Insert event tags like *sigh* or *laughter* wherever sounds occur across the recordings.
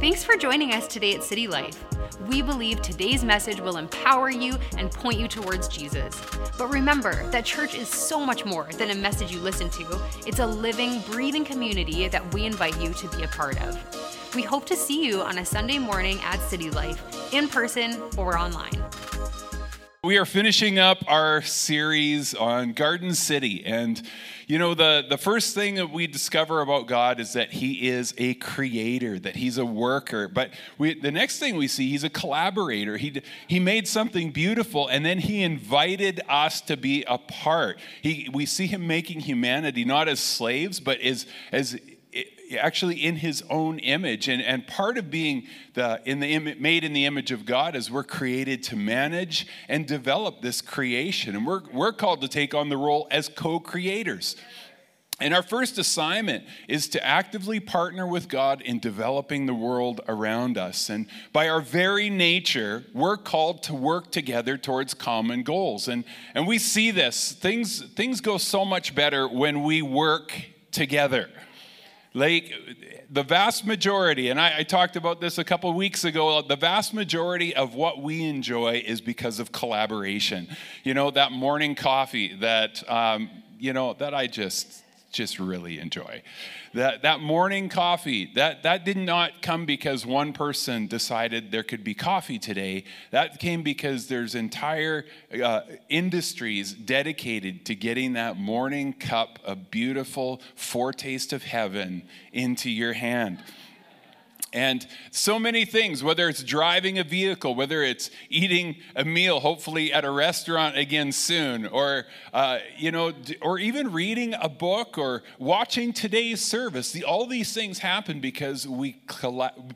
Thanks for joining us today at City Life. We believe today's message will empower you and point you towards Jesus. But remember that church is so much more than a message you listen to, it's a living, breathing community that we invite you to be a part of. We hope to see you on a Sunday morning at City Life, in person or online. We are finishing up our series on Garden City. And, you know, the, the first thing that we discover about God is that He is a creator, that He's a worker. But we, the next thing we see, He's a collaborator. He, he made something beautiful, and then He invited us to be a part. He, we see Him making humanity not as slaves, but as, as actually in his own image and, and part of being the, in the made in the image of god is we're created to manage and develop this creation and we're, we're called to take on the role as co-creators and our first assignment is to actively partner with God in developing the world around us. And by our very nature, we're called to work together towards common goals. And, and we see this. Things, things go so much better when we work together. Like the vast majority, and I, I talked about this a couple weeks ago, the vast majority of what we enjoy is because of collaboration. You know, that morning coffee that, um, you know, that I just just really enjoy. That, that morning coffee, that, that did not come because one person decided there could be coffee today. That came because there's entire uh, industries dedicated to getting that morning cup of beautiful foretaste of heaven into your hand. And so many things, whether it's driving a vehicle, whether it's eating a meal, hopefully at a restaurant again soon, or, uh, you know, or even reading a book or watching today's service. The, all these things happen because we,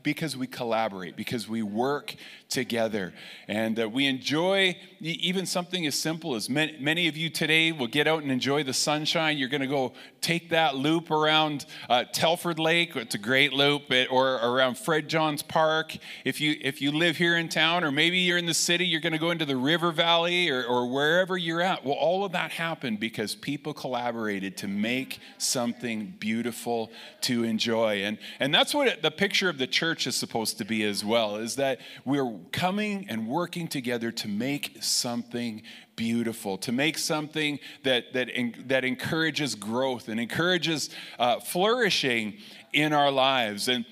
because we collaborate, because we work together. And uh, we enjoy even something as simple as many, many, of you today will get out and enjoy the sunshine. You're going to go take that loop around uh, Telford Lake. It's a great loop, it, or around Fred Johns Park. If you, if you live here in town, or maybe you're in the city, you're going to go into the river valley or, or wherever you're at. Well, all of that happened because people collaborated to make something beautiful to enjoy. And, and that's what the picture of the church is supposed to be as well, is that we're coming and working together to make something beautiful, to make something that, that, that encourages growth and encourages uh, flourishing in our lives. And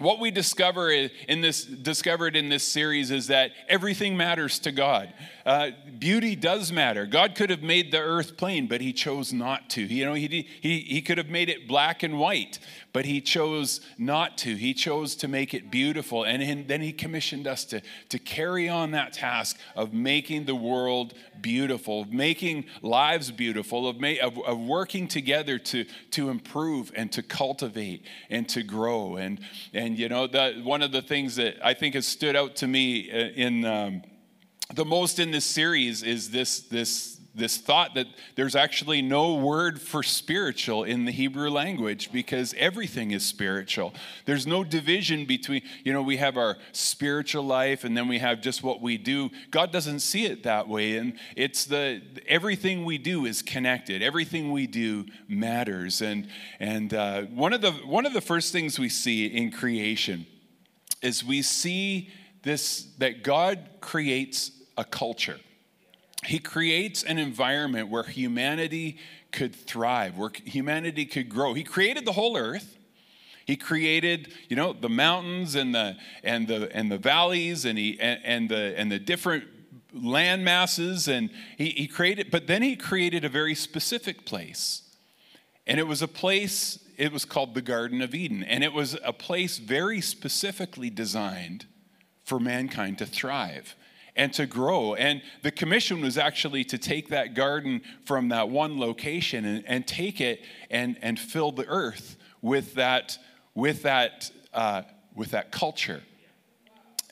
what we discover in this discovered in this series is that everything matters to God. Uh, beauty does matter. God could have made the earth plain, but He chose not to. You know, He He He could have made it black and white, but He chose not to. He chose to make it beautiful, and then He commissioned us to to carry on that task of making the world beautiful, of making lives beautiful, of, of, of working together to to improve and to cultivate and to grow. And and you know, that one of the things that I think has stood out to me uh, in um, the most in this series is this this this thought that there's actually no word for spiritual in the Hebrew language because everything is spiritual. There's no division between, you know, we have our spiritual life and then we have just what we do. God doesn't see it that way. And it's the, everything we do is connected, everything we do matters. And, and uh, one, of the, one of the first things we see in creation is we see this that God creates a culture he creates an environment where humanity could thrive, where humanity could grow. He created the whole earth. He created, you know, the mountains and the and the and the valleys and he and, and the and the different land masses and he, he created, but then he created a very specific place. And it was a place, it was called the Garden of Eden. And it was a place very specifically designed for mankind to thrive and to grow. And the commission was actually to take that garden from that one location and, and take it and, and fill the earth with that, with that, uh, with that culture.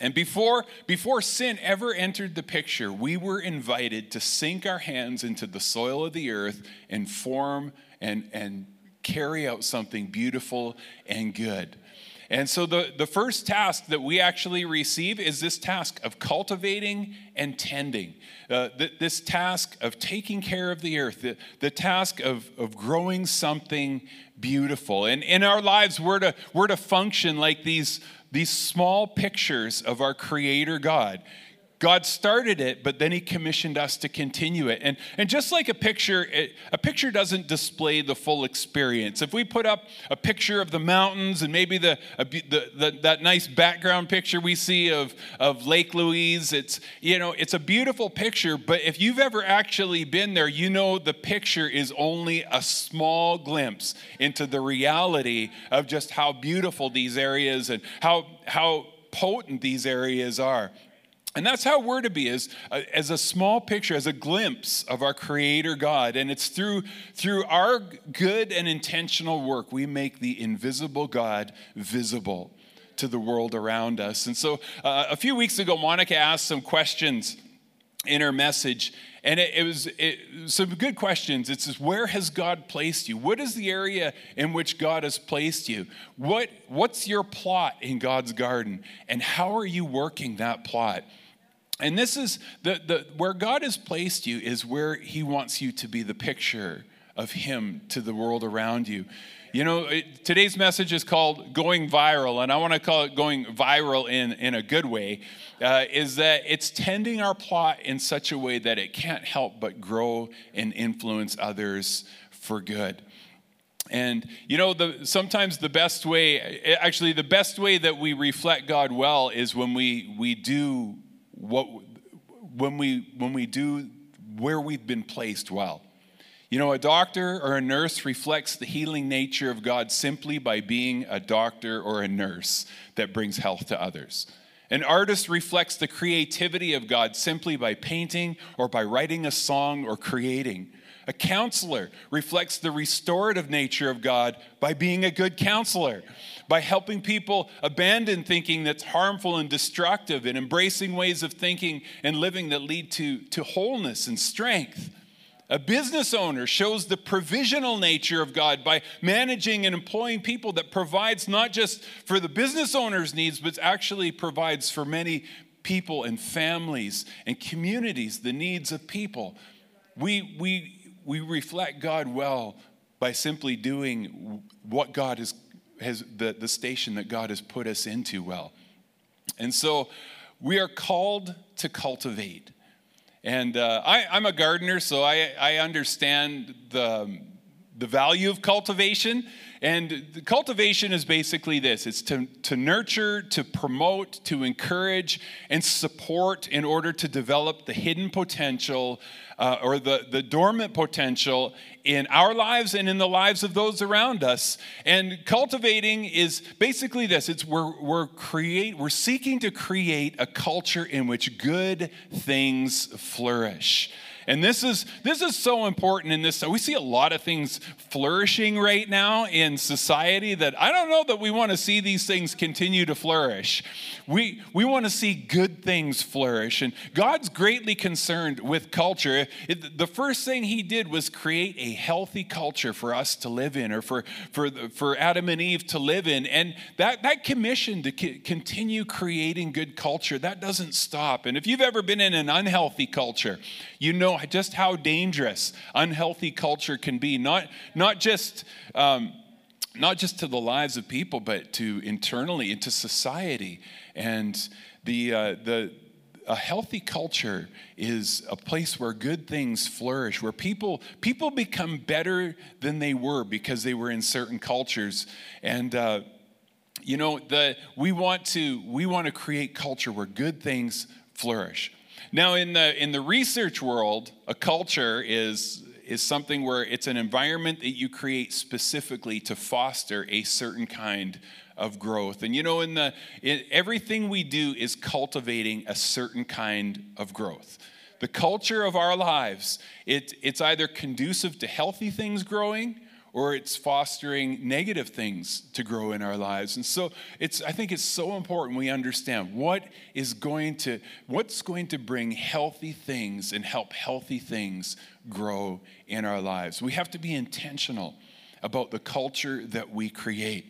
And before, before sin ever entered the picture, we were invited to sink our hands into the soil of the earth and form and, and carry out something beautiful and good. And so, the, the first task that we actually receive is this task of cultivating and tending. Uh, th- this task of taking care of the earth, the, the task of, of growing something beautiful. And in our lives, we're to, we're to function like these, these small pictures of our Creator God. God started it, but then he commissioned us to continue it. And, and just like a picture, it, a picture doesn't display the full experience. If we put up a picture of the mountains and maybe the, the, the, that nice background picture we see of, of Lake Louise, it's, you know, it's a beautiful picture, but if you've ever actually been there, you know the picture is only a small glimpse into the reality of just how beautiful these areas and how, how potent these areas are. And that's how we're to be, as, uh, as a small picture, as a glimpse of our Creator God. And it's through, through our good and intentional work we make the invisible God visible to the world around us. And so uh, a few weeks ago, Monica asked some questions in her message. And it, it was it, some good questions. It says, Where has God placed you? What is the area in which God has placed you? What, what's your plot in God's garden? And how are you working that plot? And this is the, the where God has placed you is where He wants you to be the picture of Him to the world around you. You know, it, today's message is called Going Viral, and I want to call it Going Viral in, in a good way, uh, is that it's tending our plot in such a way that it can't help but grow and influence others for good. And you know, the, sometimes the best way, actually, the best way that we reflect God well is when we, we do what, when, we, when we do where we've been placed well. You know, a doctor or a nurse reflects the healing nature of God simply by being a doctor or a nurse that brings health to others. An artist reflects the creativity of God simply by painting or by writing a song or creating. A counselor reflects the restorative nature of God by being a good counselor, by helping people abandon thinking that's harmful and destructive and embracing ways of thinking and living that lead to, to wholeness and strength. A business owner shows the provisional nature of God by managing and employing people that provides not just for the business owner's needs, but actually provides for many people and families and communities the needs of people. We, we we reflect God well by simply doing what God has, has the, the station that God has put us into well. And so we are called to cultivate. And uh, I, am a gardener, so I, I understand the, the value of cultivation. And cultivation is basically this it's to, to nurture, to promote, to encourage, and support in order to develop the hidden potential uh, or the, the dormant potential in our lives and in the lives of those around us. And cultivating is basically this it's we're, we're, create, we're seeking to create a culture in which good things flourish. And this is this is so important in this. So We see a lot of things flourishing right now in society that I don't know that we want to see these things continue to flourish. We we want to see good things flourish, and God's greatly concerned with culture. It, the first thing He did was create a healthy culture for us to live in, or for for for Adam and Eve to live in, and that that commission to continue creating good culture that doesn't stop. And if you've ever been in an unhealthy culture, you know just how dangerous unhealthy culture can be, not, not just. Um, not just to the lives of people, but to internally into society. And the, uh, the, a healthy culture is a place where good things flourish, where people, people become better than they were because they were in certain cultures. And, uh, you know, the, we, want to, we want to create culture where good things flourish. Now, in the, in the research world, a culture is, is something where it's an environment that you create specifically to foster a certain kind of growth. And you know, in the, in, everything we do is cultivating a certain kind of growth. The culture of our lives, it, it's either conducive to healthy things growing or it's fostering negative things to grow in our lives. And so it's I think it's so important we understand what is going to what's going to bring healthy things and help healthy things grow in our lives. We have to be intentional about the culture that we create.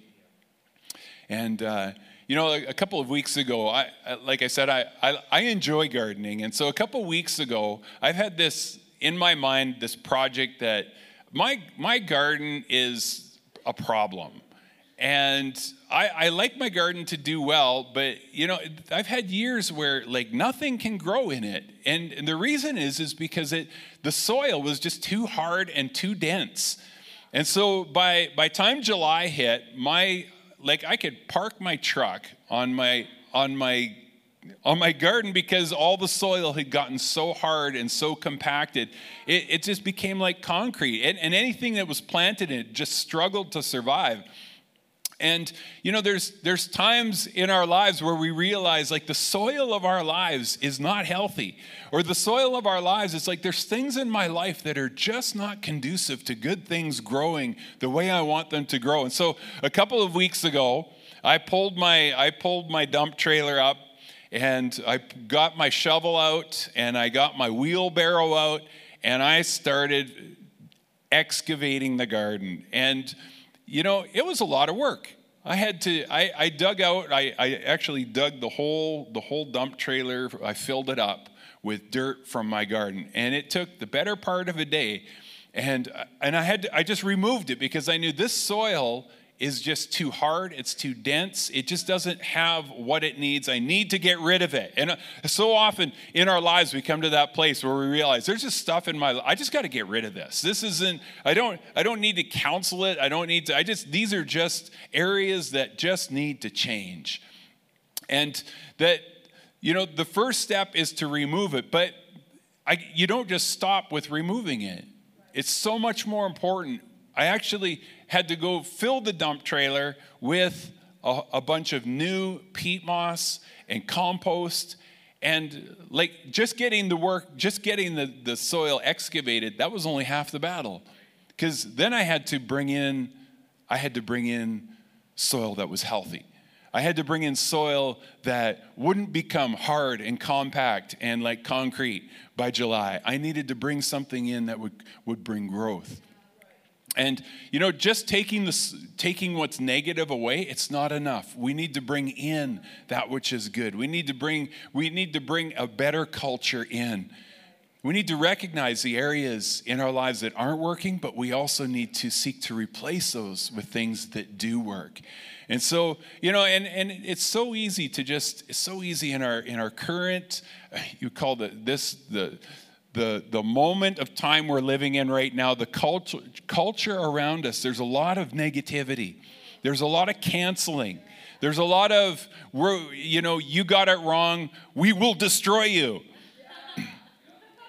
And, uh, you know, a, couple of weeks ago, I, like I said, I, I, I enjoy gardening. And so a couple of weeks ago, I've had this in my mind, this project that my, my garden is a problem. And I, I like my garden to do well, but you know, I've had years where like nothing can grow in it. And, and the reason is, is because it, the soil was just too hard and too dense. And so by, by time July hit, my, like I could park my truck on my, on my on my garden because all the soil had gotten so hard and so compacted. It, it just became like concrete. And, and anything that was planted in it just struggled to survive. And you know, there's there's times in our lives where we realize like the soil of our lives is not healthy, or the soil of our lives is like there's things in my life that are just not conducive to good things growing the way I want them to grow. And so a couple of weeks ago, I pulled my I pulled my dump trailer up and I got my shovel out and I got my wheelbarrow out and I started excavating the garden. And you know, it was a lot of work. I had to, I, I dug out, I, I actually dug the whole, the whole dump trailer, I filled it up with dirt from my garden. And it took the better part of a day. And, and I had to, I just removed it because I knew this soil is just too hard, it's too dense, it just doesn't have what it needs. I need to get rid of it. And uh, so often in our lives we come to that place where we realize there's just stuff in my life. I just got to get rid of this. This isn't I don't I don't need to counsel it. I don't need to I just these are just areas that just need to change. And that you know the first step is to remove it, but I, you don't just stop with removing it. It's so much more important. I actually had to go fill the dump trailer with a, a bunch of new peat moss and compost. And like just getting the work just getting the, the soil excavated that was only half the battle. Because then i had to bring in i had to bring in soil that was healthy. I had to bring in soil that wouldn't become hard and compact and like concrete by july. I needed to bring something in that would, would bring growth and you know, just taking this, taking what's negative away, it's not enough. We need to bring in that which is good. We need to bring, we need to bring a better culture in. We need to recognize the areas in our lives that aren't working, but we also need to seek to replace those with things that do work. And so, you know, and, and it's so easy to just, it's so easy in our in our current, uh, you call the this the the, the moment of time we're living in right now, the culture, culture around us, there's a lot of negativity. There's a lot of canceling. There's a lot of, you know, you got it wrong, we will destroy you. *clears throat*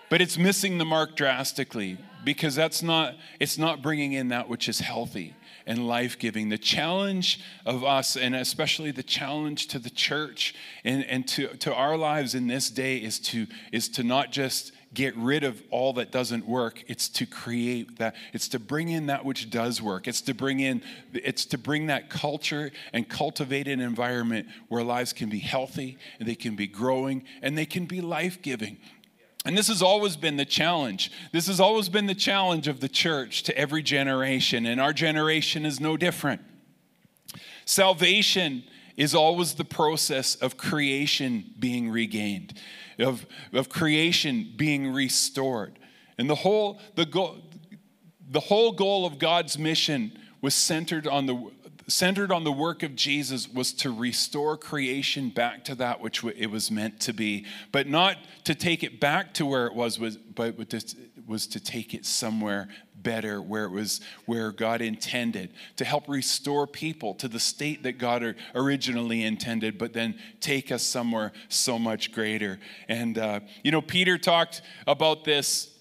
but it's missing the mark drastically because that's not, it's not bringing in that which is healthy and life giving. The challenge of us, and especially the challenge to the church and, and to, to our lives in this day, is to, is to not just get rid of all that doesn't work. It's to create that. It's to bring in that which does work. It's to bring in, it's to bring that culture and cultivate an environment where lives can be healthy and they can be growing and they can be life giving. And this has always been the challenge. This has always been the challenge of the church to every generation, and our generation is no different. Salvation is always the process of creation being regained of, of creation being restored. And the whole, the, goal, the whole goal of God's mission was centered on the centered on the work of Jesus was to restore creation back to that which it was meant to be, but not to take it back to where it was, but was to take it somewhere better where it was where God intended to help restore people to the state that God originally intended, but then take us somewhere so much greater. And, uh, you know, Peter talked about this.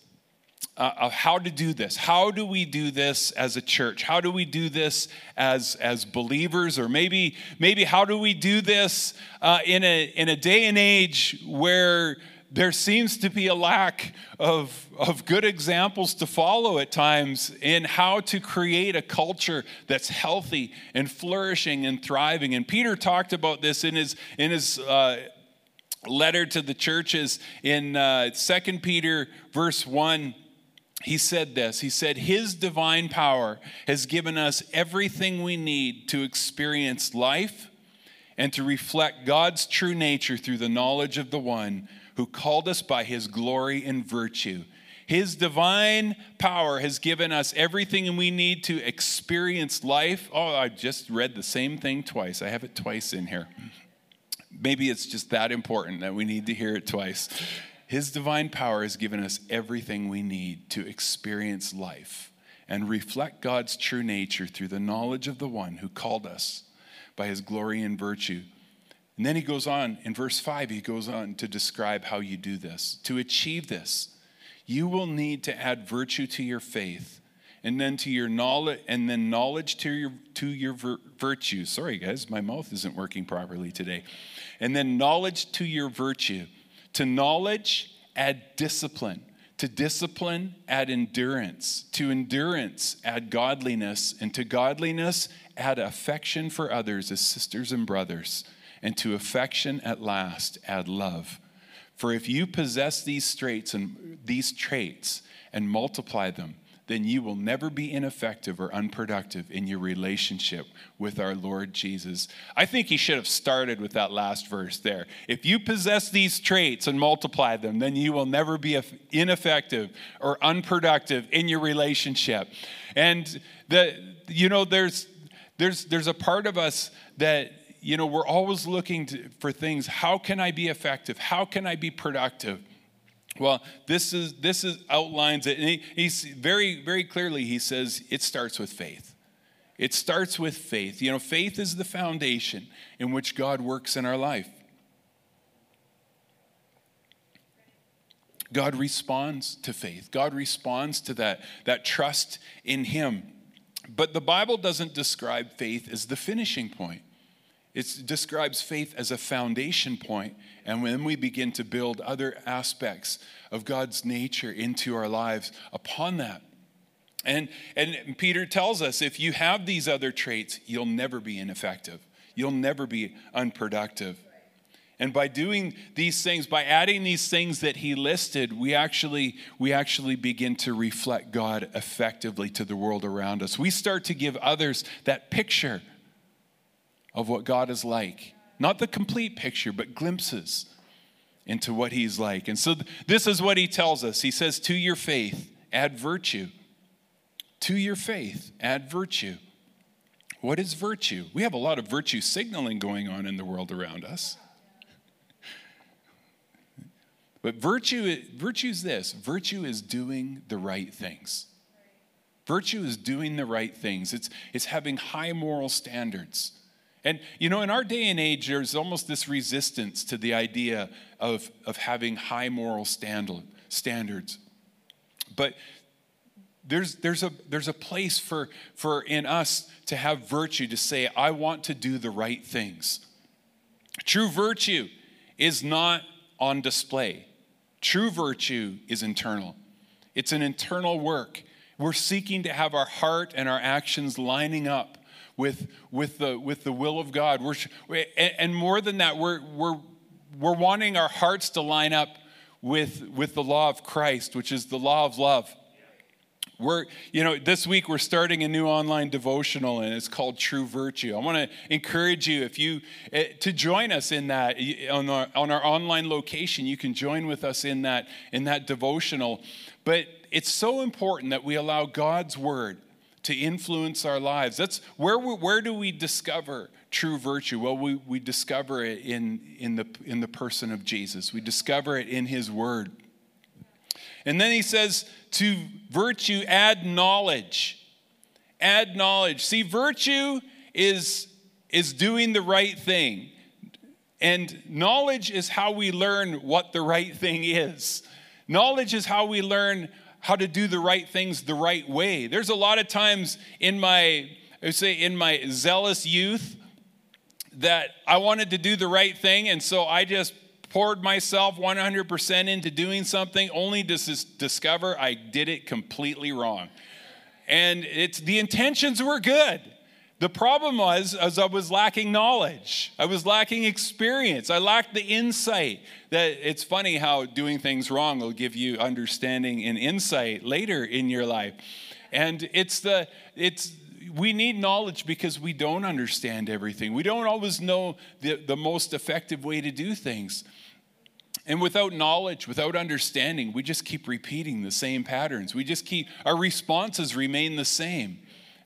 Uh, of how to do this. How do we do this as a church? How do we do this as, as believers? Or maybe, maybe how do we do this uh, in, a, in a day and age where there seems to be a lack of, of good examples to follow at times in how to create a culture that's healthy and flourishing and thriving. And Peter talked about this in his, in his uh, letter to the churches in uh, 2 Peter, verse 1. he said this He said, His divine power has given us everything we need to experience life and to reflect God's true nature through the knowledge of the one who called us by his glory and virtue. His divine power has given us everything we need to experience life. Oh, I just read the same thing twice. I have it twice in here. Maybe it's just that important that we need to hear it twice. His divine power has given us everything we need to experience life and reflect God's true nature through the knowledge of the one who called us by his glory and virtue. And then he goes on, in verse 5, he goes on to describe how you do this. To achieve this, you will need to add virtue to your faith and then to your knowledge and then knowledge to your to your vir- virtue. Sorry guys my mouth isn't working properly today. And then knowledge to your virtue. To knowledge add discipline. To discipline add endurance. To endurance add godliness. And to godliness add affection for others as sisters and brothers, and to affection at last add love. For if you possess these traits and these traits and multiply them, then you will never be ineffective or unproductive in your relationship with our Lord Jesus. I think he should have started with that last verse there. If you possess these traits and multiply them, then you will never be ineffective or unproductive in your relationship. And the you know there's there's, there's a part of us that, you know, we're always looking to, for things. How can I be effective? How can I be productive? Well, this is this is outlines it, and he, he's very very clearly he says it starts with faith. It starts with faith. You know, faith is the foundation in which God works in our life. God responds to faith. God responds to that, that trust in Him. But the Bible doesn't describe faith as the finishing point. It describes faith as a foundation point, and when we begin to build other aspects of God's nature into our lives upon that. And, and Peter tells us if you have these other traits, you'll never be ineffective, you'll never be unproductive. And by doing these things, by adding these things that he listed, we actually, we actually begin to reflect God effectively to the world around us. We start to give others that picture of what God is like. Not the complete picture, but glimpses into what he's like. And so this is what he tells us. He says, To your faith, add virtue. To your faith, add virtue. What is virtue? We have a lot of virtue signaling going on in the world around us. *laughs* But virtue, virtue is this virtue is doing the right things. Virtue is doing the right things, it's, it's having high moral standards. And, you know, in our day and age, there's almost this resistance to the idea of, of having high moral standard, standards. But there's, there's, a, there's a place for, for in us to have virtue, to say, I want to do the right things. True virtue is not on display. True virtue is internal, it's an internal work. We're seeking to have our heart and our actions lining up with, with, the, with the will of God. We're, and more than that, we're, we're, we're wanting our hearts to line up with, with the law of Christ, which is the law of love. We're, you know, this week we're starting a new online devotional and it's called True Virtue. I want to encourage you if you eh, to join us in that on our, on our online location. You can join with us in that in that devotional. But it's so important that we allow God's word to influence our lives. That's where we, where do we discover true virtue? Well, we, we discover it in, in, the, in the person of Jesus. We discover it in his word. And then he says, to virtue, add knowledge. Add knowledge. See, virtue is, is doing the right thing. And knowledge is how we learn what the right thing is. Knowledge is how we learn how to do the right things the right way. There's a lot of times in my, I would say, in my zealous youth that I wanted to do the right thing, and so I just poured myself 100% into doing something only to discover I did it completely wrong. And it's the intentions were good, The problem was, as I was lacking knowledge, I was lacking experience, I lacked the insight. That it's funny how doing things wrong will give you understanding and insight later in your life. And it's the it's we need knowledge because we don't understand everything. We don't always know the, the most effective way to do things. And without knowledge, without understanding, we just keep repeating the same patterns. We just keep, our responses remain the same.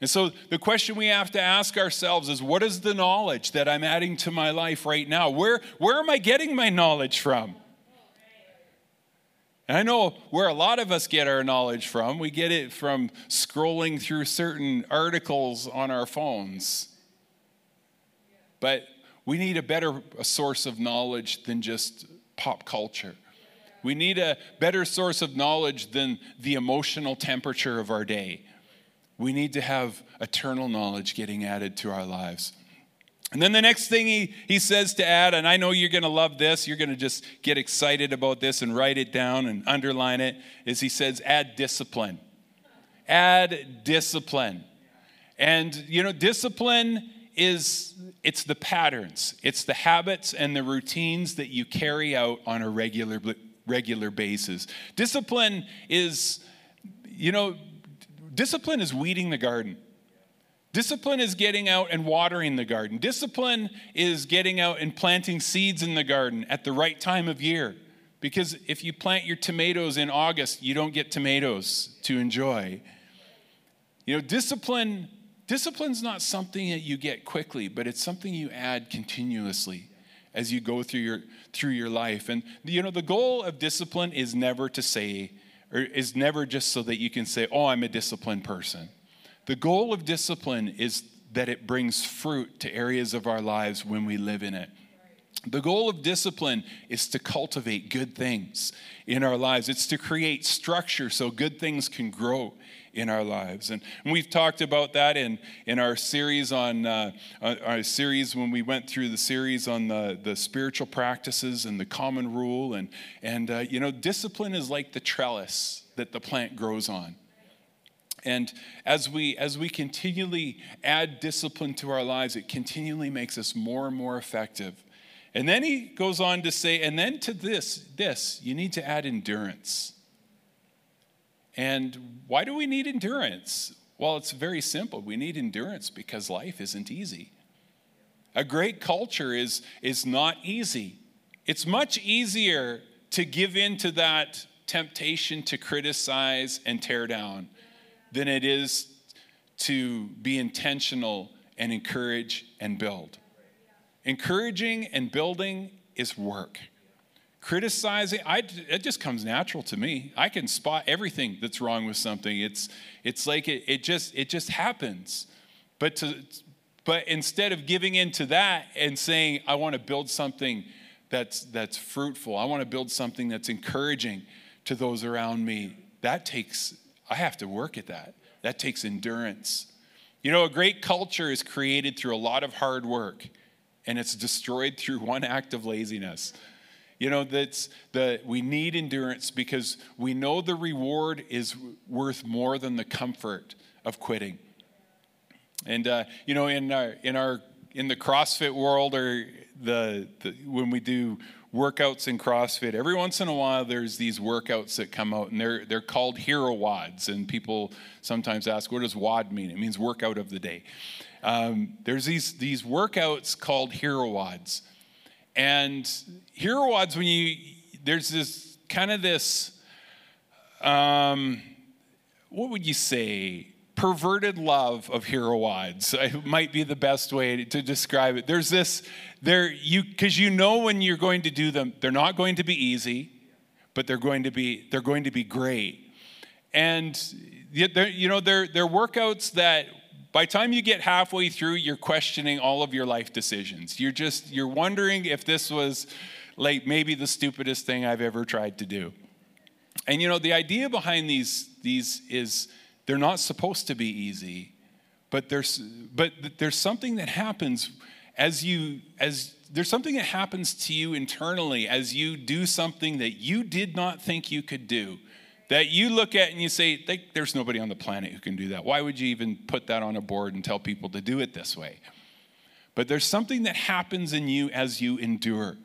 And so the question we have to ask ourselves is what is the knowledge that I'm adding to my life right now? Where, where am I getting my knowledge from? And I know where a lot of us get our knowledge from. We get it from scrolling through certain articles on our phones. But we need a better a source of knowledge than just pop culture. We need a better source of knowledge than the emotional temperature of our day. We need to have eternal knowledge getting added to our lives. And then the next thing he, he says to add, and I know you're going to love this, you're going to just get excited about this and write it down and underline it, is he says, add discipline. Add discipline. And, you know, discipline is it's the patterns it's the habits and the routines that you carry out on a regular regular basis discipline is you know Discipline is weeding the garden. Discipline is getting out and watering the garden. Discipline is getting out and planting seeds in the garden at the right time of year. Because if you plant your tomatoes in August, you don't get tomatoes to enjoy. You know, discipline discipline's not something that you get quickly, but it's something you add continuously as you go through your through your life. And you know, the goal of discipline is never to say is never just so that you can say, oh, I'm a disciplined person. The goal of discipline is that it brings fruit to areas of our lives when we live in it. The goal of discipline is to cultivate good things in our lives. It's to create structure so good things can grow in our lives. And, and we've talked about that in, in our series on uh, our series when we went through the series on the, the spiritual practices and the common rule. And, and uh, you know, discipline is like the trellis that the plant grows on. And as we as we continually add discipline to our lives, it continually makes us more and more effective. And then he goes on to say, and then to this, this, you need to add endurance. And why do we need endurance? Well, it's very simple. We need endurance because life isn't easy. A great culture is, is not easy. It's much easier to give in to that temptation to criticize and tear down than it is to be intentional and encourage and build. Encouraging and building is work criticizing I, it just comes natural to me. I can spot everything that's wrong with something. It's it's like it, it just it just happens. But to but instead of giving in to that and saying i want to build something that's that's fruitful. I want to build something that's encouraging to those around me that takes i have to work at that. That takes endurance. You know a great culture is created through a lot of hard work and it's destroyed through *laughs* one act of laziness you know, that's the we need endurance because we know the reward is worth more than the comfort of quitting. And uh, you know, in our in our in the CrossFit world or the, the when we do workouts in CrossFit, every once in a while there's these workouts that come out and they're they're called hero WODs. And people sometimes ask, what does WOD mean? It means workout of the day. Um, there's these these workouts called hero WODs. And hero WODs, when you, there's this kind of this, um, what would you say? Perverted love of hero WODs *laughs* might be the best way to describe it. There's this, there, you, because you know when you're going to do them, they're not going to be easy, but they're going to be, they're going to be great. And, you know, they're, they're workouts that by time you get halfway through, you're questioning all of your life decisions. You're just, you're wondering if this was like maybe the stupidest thing I've ever tried to do. And you know, the idea behind these, these is they're not supposed to be easy, but there's, but there's something that happens as you, as there's something that happens to you internally as you do something that you did not think you could do that you look at and you say, there's nobody on the planet who can do that. Why would you even put that on a board and tell people to do it this way? But there's something that happens in you as you endure.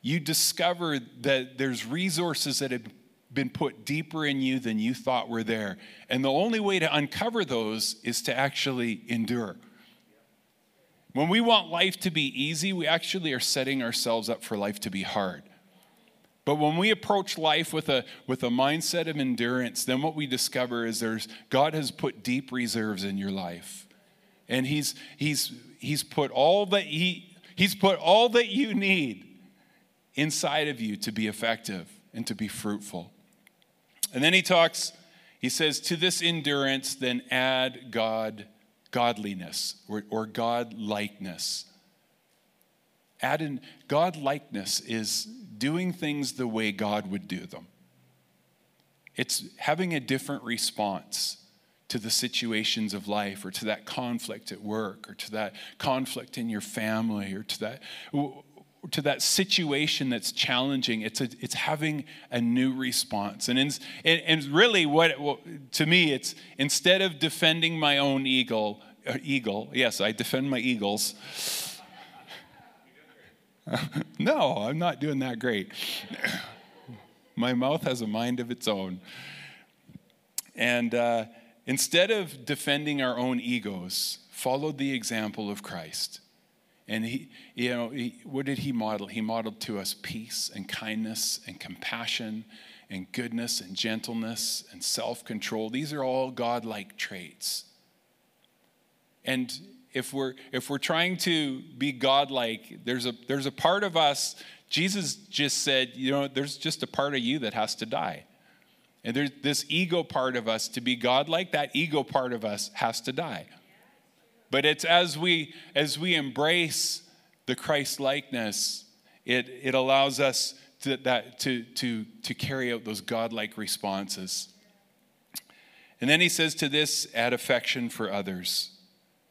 You discover that there's resources that have been put deeper in you than you thought were there. And the only way to uncover those is to actually endure. When we want life to be easy, we actually are setting ourselves up for life to be hard. But when we approach life with a, with a mindset of endurance, then what we discover is there's God has put deep reserves in your life. And He's He's He's put all that He He's put all that you need inside of you to be effective and to be fruitful. And then he talks, he says, to this endurance, then add God, godliness or, or God likeness. Add in God likeness is doing things the way God would do them. It's having a different response to the situations of life or to that conflict at work or to that conflict in your family or to that to that situation that's challenging it's a, it's having a new response and in, and, and really what well, to me it's instead of defending my own eagle uh, eagle yes i defend my eagles *laughs* no, I'm not doing that great. *coughs* My mouth has a mind of its own. And uh, instead of defending our own egos, followed the example of Christ. And he, you know, he, what did he model? He modeled to us peace and kindness and compassion and goodness and gentleness and self control. These are all godlike traits. And if we're if we're trying to be godlike, there's a there's a part of us. Jesus just said, you know, there's just a part of you that has to die. And there's this ego part of us to be godlike, that ego part of us has to die. But it's as we as we embrace the Christ likeness, it, it allows us to, that, to, to, to carry out those godlike responses. And then he says to this, add affection for others.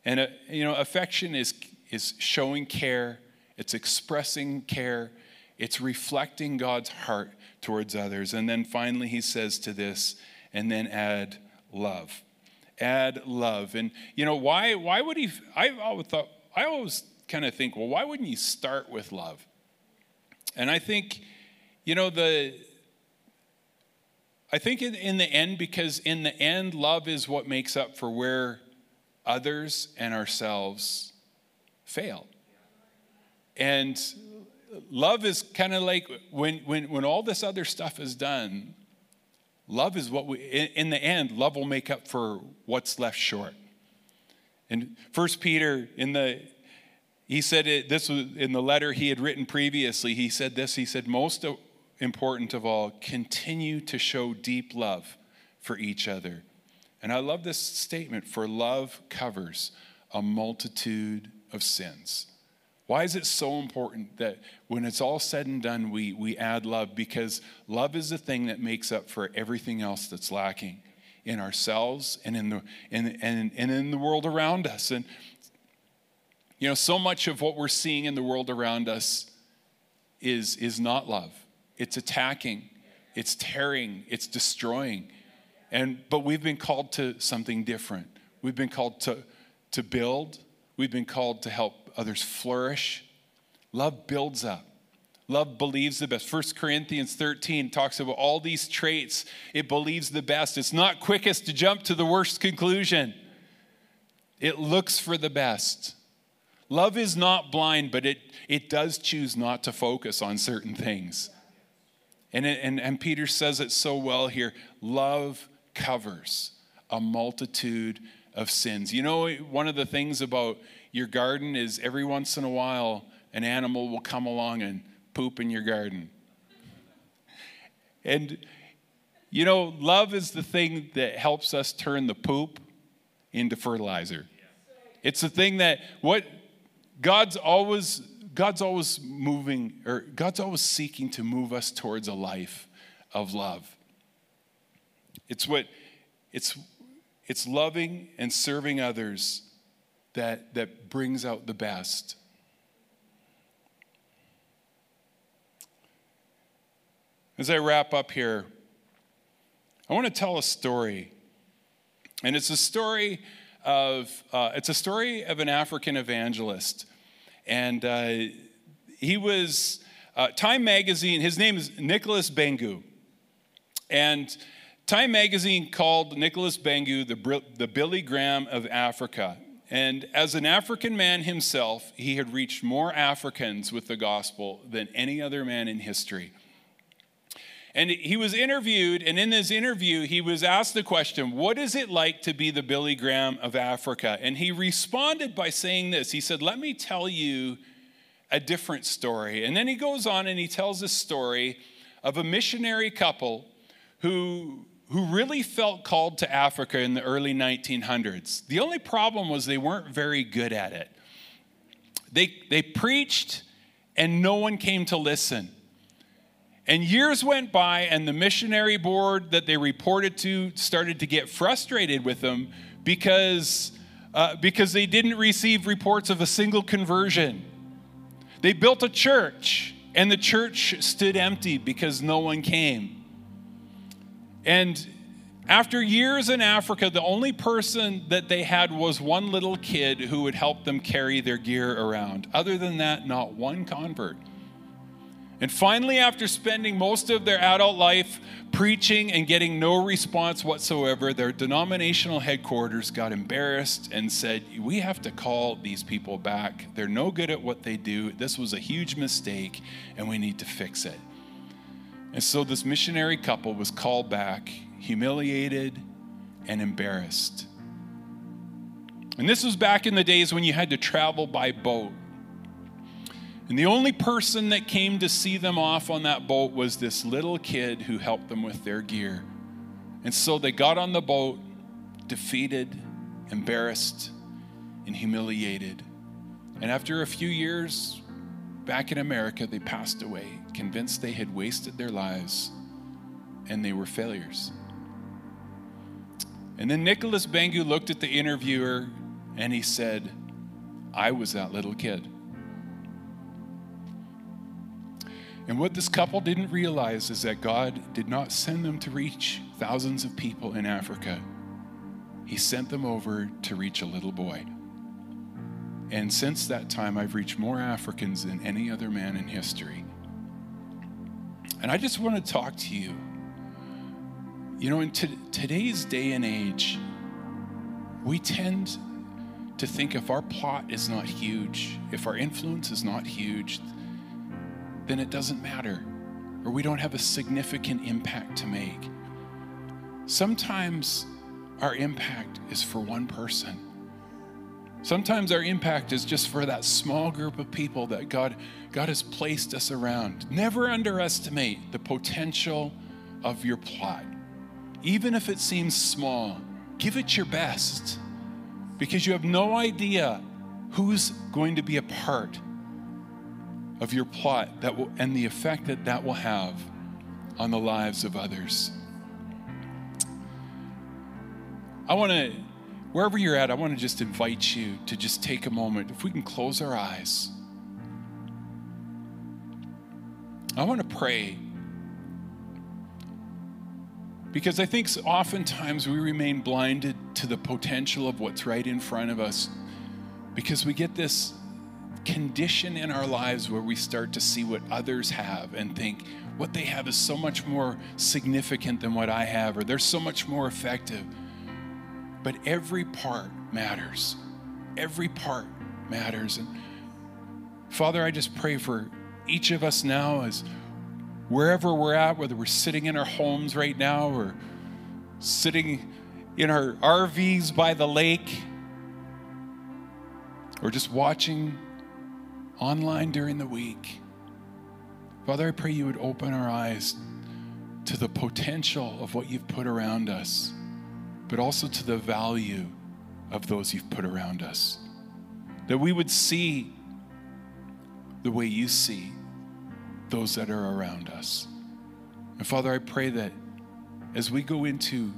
And, uh, you know, affection is, is showing care, it's expressing care, it's reflecting God's heart towards others. And then finally, he says to this, and then add love. Add love. And, you know, why, why would he? I always thought, I always kind of think, well, why wouldn't you start with love? And I think, you know, the, I think in, in, the end, because in the end, love is what makes up for where others and ourselves fail. And love is kind of like when, when, when all this other stuff is done, love is what we, in, in the end, love will make up for what's left short. And First Peter, in the, he said it, this was in the letter he had written previously, he said this, he said, most important of all, continue to show deep love for each other and I love this statement for love covers a multitude of sins. Why is it so important that when it's all said and done, we, we add love? Because love is the thing that makes up for everything else that's lacking in ourselves and in the, and, and, and in the world around us. And, you know, so much of what we're seeing in the world around us is, is not love. It's attacking, it's tearing, it's destroying. And, but we've been called to something different. We've been called to, to build, we've been called to help others flourish. Love builds up. Love believes the best. 1 Corinthians 13 talks about all these traits. It believes the best. It's not quickest to jump to the worst conclusion, it looks for the best. Love is not blind, but it, it does choose not to focus on certain things. And, it, and, and Peter says it so well here love covers a multitude of sins. You know, one of the things about your garden is every once in a while an animal will come along and poop in your garden. And, you know, love is the thing that helps us turn the poop into fertilizer. It's the thing that what God's always God's always moving or God's always seeking to move us towards a life of love. It's what it's it's loving and serving others that that brings out the best. As I wrap up here, I want to tell a story. And it's a story of, uh, it's a story of an African evangelist. And uh, he was, uh, Time Magazine, his name is Nicholas Bhengu. And Time Magazine called Nicholas Bhengu the, the Billy Graham of Africa. And as an African man himself, he had reached more Africans with the gospel than any other man in history. And he was interviewed, and in this interview, he was asked the question, What is it like to be the Billy Graham of Africa? And he responded by saying this He said, Let me tell you a different story. And then he goes on and he tells a story of a missionary couple who who really felt called to Africa in the early 1900s. The only problem was they weren't very good at it. They, they preached and no one came to listen. And years went by, and the missionary board that they reported to started to get frustrated with them because, uh, because they didn't receive reports of a single conversion. They built a church, and the church stood empty because no one came. And after years in Africa, the only person that they had was one little kid who would help them carry their gear around. Other than that, not one convert. And finally, after spending most of their adult life preaching and getting no response whatsoever, their denominational headquarters got embarrassed and said, We have to call these people back. They're no good at what they do. This was a huge mistake, and we need to fix it. And so this missionary couple was called back, humiliated and embarrassed. And this was back in the days when you had to travel by boat. And the only person that came to see them off on that boat was this little kid who helped them with their gear. And so they got on the boat, defeated, embarrassed, and humiliated. And after a few years back in America, they passed away convinced they had wasted their lives and they were failures. And then Nicholas Bhengu looked at the interviewer and he said, I was that little kid. And what this couple didn't realize is that God did not send them to reach thousands of people in Africa. He sent them over to reach a little boy. And since that time, I've reached more Africans than any other man in history. And I just want to talk to you. You know, in today's day and age, we tend to think if our plot is not huge, if our influence is not huge, then it doesn't matter, or we don't have a significant impact to make. Sometimes our impact is for one person. Sometimes our impact is just for that small group of people that God, God has placed us around. Never underestimate the potential of your plot. Even if it seems small, give it your best because you have no idea who's going to be a part of your plot that will, and the effect that that will have on the lives of others. I want to wherever you're at, I want to just invite you to just take a moment. If we can close our eyes, I want to pray. Because I think oftentimes we remain blinded to the potential of what's right in front of us because we get this condition in our lives where we start to see what others have and think what they have is so much more significant than what I have, or they're so much more effective. But every part matters. Every part matters. And Father, I just pray for each of us now as wherever we're at, whether we're sitting in our homes right now or sitting in our RVs by the lake or just watching online during the week. Father, I pray you would open our eyes to the potential of what you've put around us but also to the value of those you've put around us. That we would see the way you see those that are around us. And Father, I pray that as we go into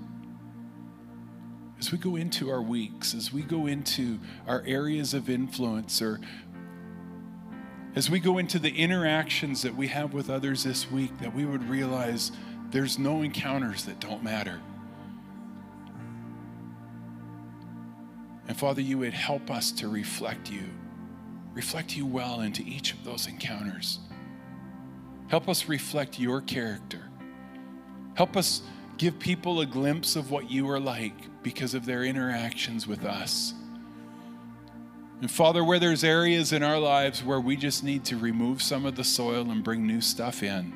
as we go into our weeks, as we go into our areas of influence, or as we go into the interactions that we have with others this week, that we would realize There's no encounters that don't matter. And Father, you would help us to reflect you, reflect you well into each of those encounters. Help us reflect your character. Help us give people a glimpse of what you are like because of their interactions with us. And Father, where there's areas in our lives where we just need to remove some of the soil and bring new stuff in,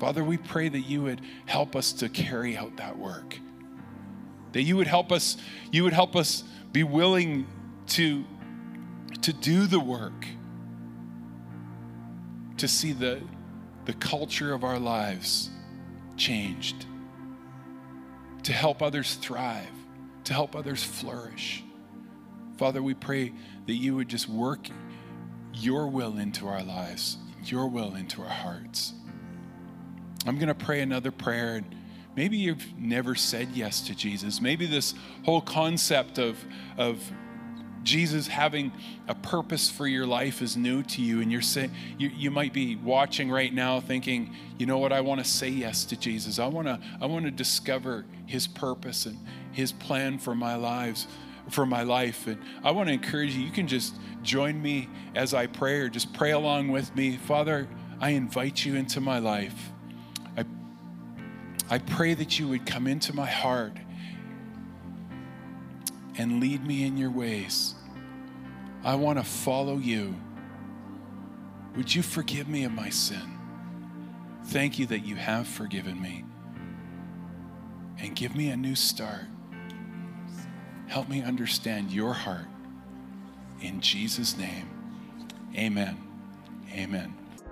Father, we pray that you would help us to carry out that work. That you would help us, you would help us be willing to, to do the work, to see the, the culture of our lives changed, to help others thrive, to help others flourish. Father, we pray that you would just work your will into our lives, your will into our hearts. I'm going to pray another prayer. And maybe you've never said yes to Jesus. Maybe this whole concept of, of Jesus having a purpose for your life is new to you, and you're saying you, you might be watching right now thinking, you know what, I want to say yes to Jesus. I want to I want to discover his purpose and his plan for my lives, for my life. And I want to encourage you, you can just join me as I pray or just pray along with me. Father, I invite you into my life. I pray that you would come into my heart and lead me in your ways. I want to follow you. Would you forgive me of my sin? Thank you that you have forgiven me. And give me a new start. Help me understand your heart. In Jesus' name, amen. Amen.